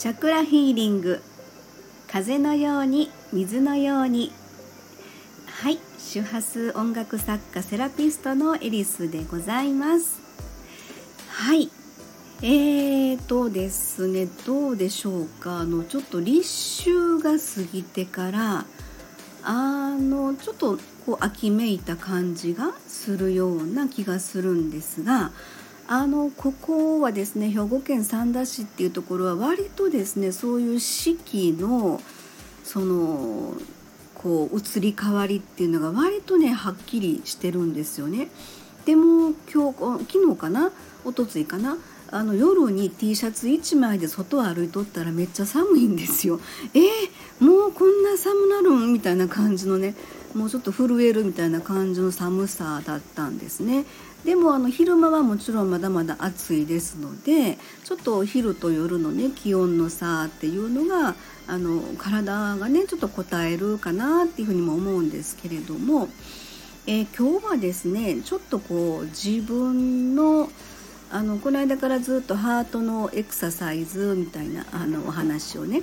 チャクラヒーリング。風のように水のように。はい周波数音楽作家セラピストのエリスでございます。はいえーとですねどうでしょうか。あのちょっと立秋が過ぎてからあのちょっとこう秋めいた感じがするような気がするんですがあのここはですね兵庫県三田市っていうところは割とですねそういう四季のそのこう移り変わりっていうのが割とねはっきりしてるんですよね。でも今日昨日かな一昨日かなあの夜に T シャツ1枚で外を歩いとったらめっちゃ寒いんですよ。えー、もうこんな寒なるん？みたいな感じのねもうちょっと震えるみたいな感じの寒さだったんですね。でもあの昼間はもちろんまだまだ暑いですのでちょっと昼と夜のね気温の差っていうのがあの体がねちょっと応えるかなっていうふうにも思うんですけれども、えー、今日はですねちょっとこう自分のあのこの間からずっとハートのエクササイズみたいなあのお話をね、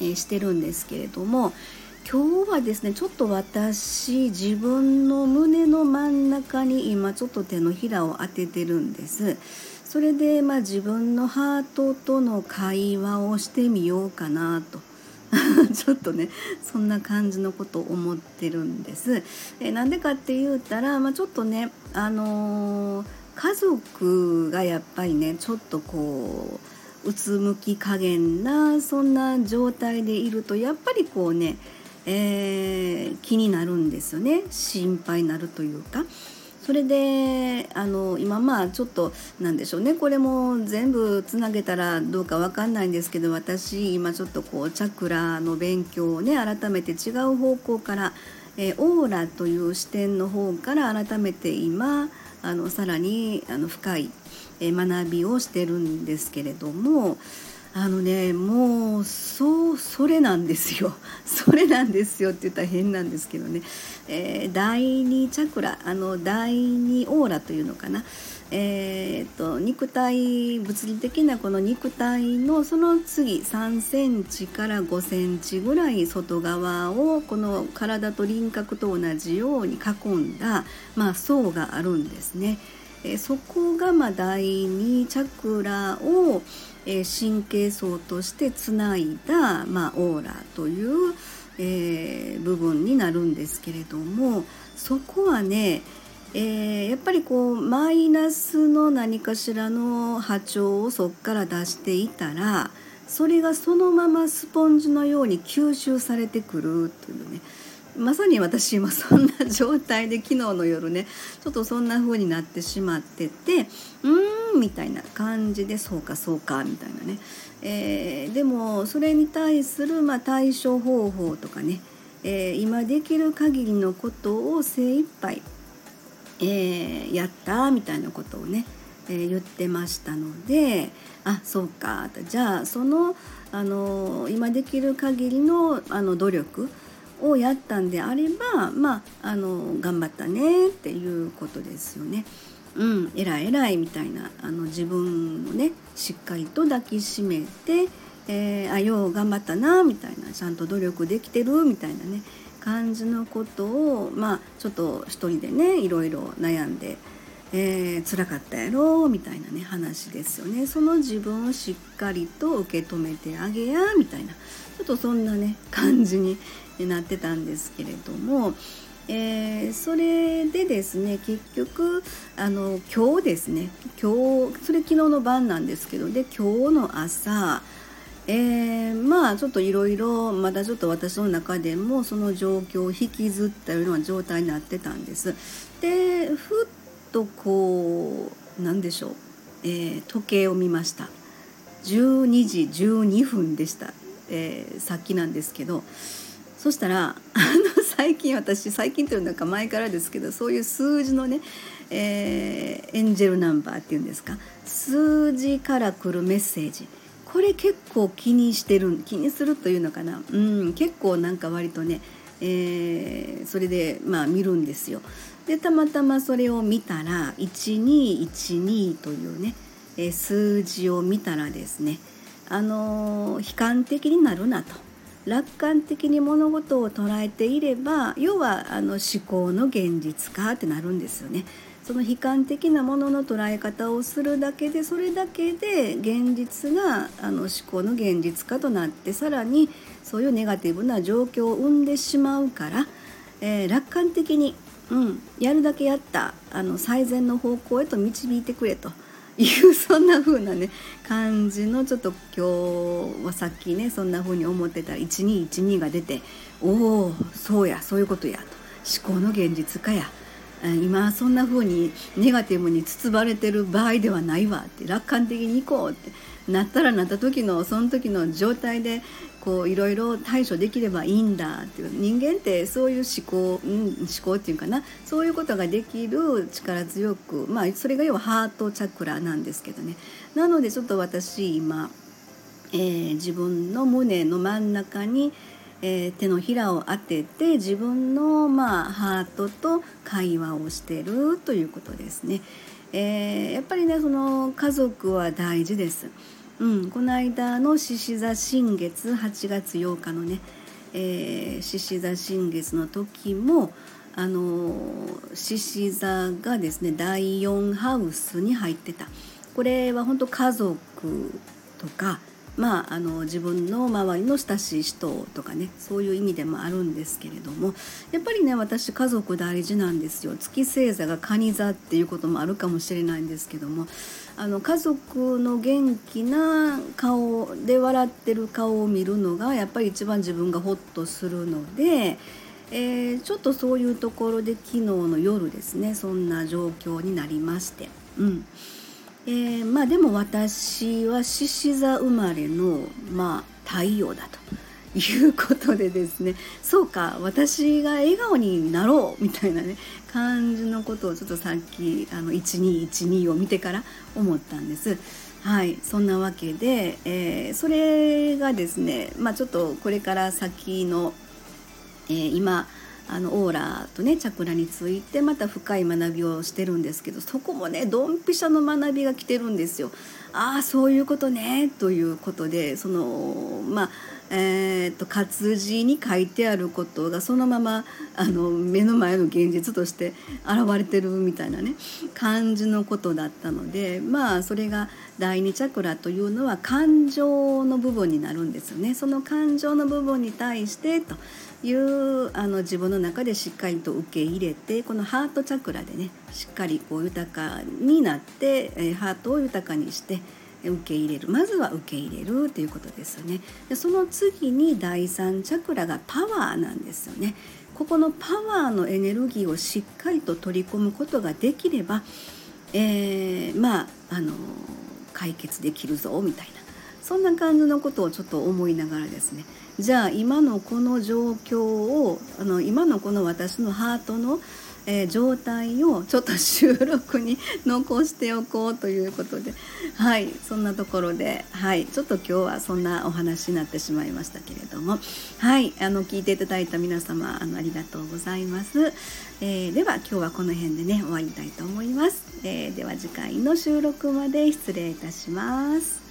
えー、してるんですけれども今日はですねちょっと私自分の胸の真ん中に今ちょっと手のひらを当ててるんです。それでまあ自分のハートとの会話をしてみようかなと。ちょっとねそんな感じのことを思ってるんです。えなんでかって言ったら、まあ、ちょっとねあのー、家族がやっぱりねちょっとこううつむき加減なそんな状態でいるとやっぱりこうねえー、気になるんですよね心配になるというか。それであの今まあちょっとなんでしょうねこれも全部つなげたらどうか分かんないんですけど私今ちょっとこうチャクラの勉強をね改めて違う方向から、えー、オーラという視点の方から改めて今あのさらにあの深い、学びをしてるんですけれども。あのねもうそうそれなんですよ。それなんですよって言ったら変なんですけどね、えー、第2チャクラあの第2オーラというのかな。えーと、肉体物理的なこの肉体のその次3センチから5センチぐらい外側をこの体と輪郭と同じように囲んだ、まあ、層があるんですね。えそこがま第2チャクラを、え神経層としてつないだ、まあ、オーラという、えー、部分になるんですけれどもそこはね、えー、やっぱりこうマイナスの何かしらの波長をそこから出していたらそれがそのままスポンジのように吸収されてくるというね。まさに私今そんな状態で昨日の夜ねちょっとそんな風になってしまっててうーみたいな感じでそうかそうかみたいなね、えー、でもそれに対するまあ対処方法とかね、えー、今できる限りのことを精一杯、えー、やったみたいなことをね、えー、言ってましたのであそうかじゃあそのあの今できる限りのあの努力をやったんであればまああの頑張ったねっていうことですよね。うん、偉い偉いみたいなあの自分をねしっかりと抱きしめて、えー、あよう頑張ったなみたいなちゃんと努力できてるみたいなね感じのことをまあちょっと一人でねいろいろ悩んで、えー、辛かったやろみたいなね話ですよね。その自分をしっかりと受け止めてあげやみたいなちょっとそんなね感じになってたんですけれども、えー、それでですね結局あの今日ですね。今日それ昨日の晩なんですけどで今日の朝えー、まあちょっといろいろまだちょっと私の中でもその状況を引きずったような状態になってたんです。でふっとこうなんでしょう、えー、時計を見ました。12時12分でした、えー、さっきなんですけど。そしたらあの 最近私最近というのか前からですけどそういう数字のね、えー、エンジェルナンバーっていうんですか数字から来るメッセージ。これ結構気にしてる気にするというのかな、うん、結構なんか割とね、えー、それでまあ見るんですよ。でたまたまそれを見たら1212というね、えー、数字を見たらですねあの悲観的になるなと。楽観的に物事を捉えていれば要はあの思考の現実化ってなるんですよね。その悲観的なものの捉え方をするだけでそれだけで現実があの思考の現実化となってさらにそういうネガティブな状況を生んでしまうから、えー、楽観的に、うん、やるだけやったあの最善の方向へと導いてくれと。いうそんな風なね感じのちょっと今日はさっきねそんな風に思ってたら1212が出ておおそうやそういうことやと。思考の現実化や。今そんな風にネガティブに包まれてる場合ではないわって。楽観的にいこうって。なったらなった時のその時の状態でこういろいろ対処できればいいんだっていう人間ってそういう思考、うん、思考っていうかなそういうことができる力強くまあそれが要はハートチャクラなんですけどねなのでちょっと私今、えー、自分の胸の真ん中にえー、手のひらを当てて自分の、まあ、ハートと会話をしてるということですね。えー、やっぱりねその家族は大事です。うん、この間の獅子座新月8月8日のね獅子、座新月の時もあの獅子座がですね第4ハウスに入ってた。これは本当家族とかまあ、あの自分の周りの親しい人とかねそういう意味でもあるんですけれどもやっぱりね私家族大事なんですよ月星座が蟹座っていうこともあるかもしれないんですけどもあの家族の元気な顔で笑ってる顔を見るのがやっぱり一番自分がホッとするので。えー、ちょっとそういうところで昨日の夜ですねそんな状況になりまして、うんえー、まあでも私は獅子座生まれの、まあ、太陽だと。いうことでですねそうか私が笑顔になろうみたいなね感じのことをちょっとさっきあの1212を見てから思ったんです。はいそんなわけで、えー、それがですね、まあ、ちょっとこれから先の、えー、今あのオーラとねチャクラについてまた深い学びをしてるんですけどそこもねドンピシャの学びが来てるんですよ。ああそういうことねということでそのまあえーと、活字に書いてあることがそのままあの目の前の現実として現れてるみたいなね感じのことだったのでまあそれが第二チャクラというのは感情の部分になるんですよね。その感情の部分に対してというあの自分の中でしっかりと受け入れてこのハートチャクラでねしっかりこう豊かになって、えハートを豊かにして受け入れる。まずは受け入れるということですよね。でその次に第三チャクラがパワーなんですよね。ここのパワーのエネルギーをしっかりと取り込むことができれば、えー、まああの解決できるぞみたいな。そんな感じのことをちょっと思いながらですね。じゃあ今のこの状況をあの今のこの私のハートのえー、状態をちょっと収録に残しておこうということではいそんなところではいちょっと今日はそんなお話になってしまいましたけれどもはいあの聞いていただいた皆様あのありがとうございます、えー、では今日はこの辺でね終わりたいと思います、えー、では次回の収録まで失礼いたします。